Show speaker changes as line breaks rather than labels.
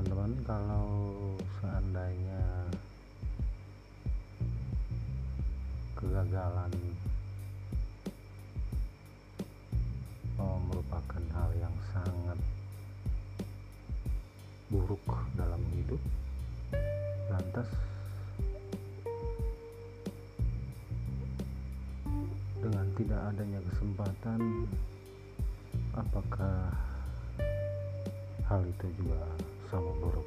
teman-teman kalau seandainya kegagalan oh, merupakan hal yang sangat buruk dalam hidup lantas dengan tidak adanya kesempatan apakah hal itu juga sama buruknya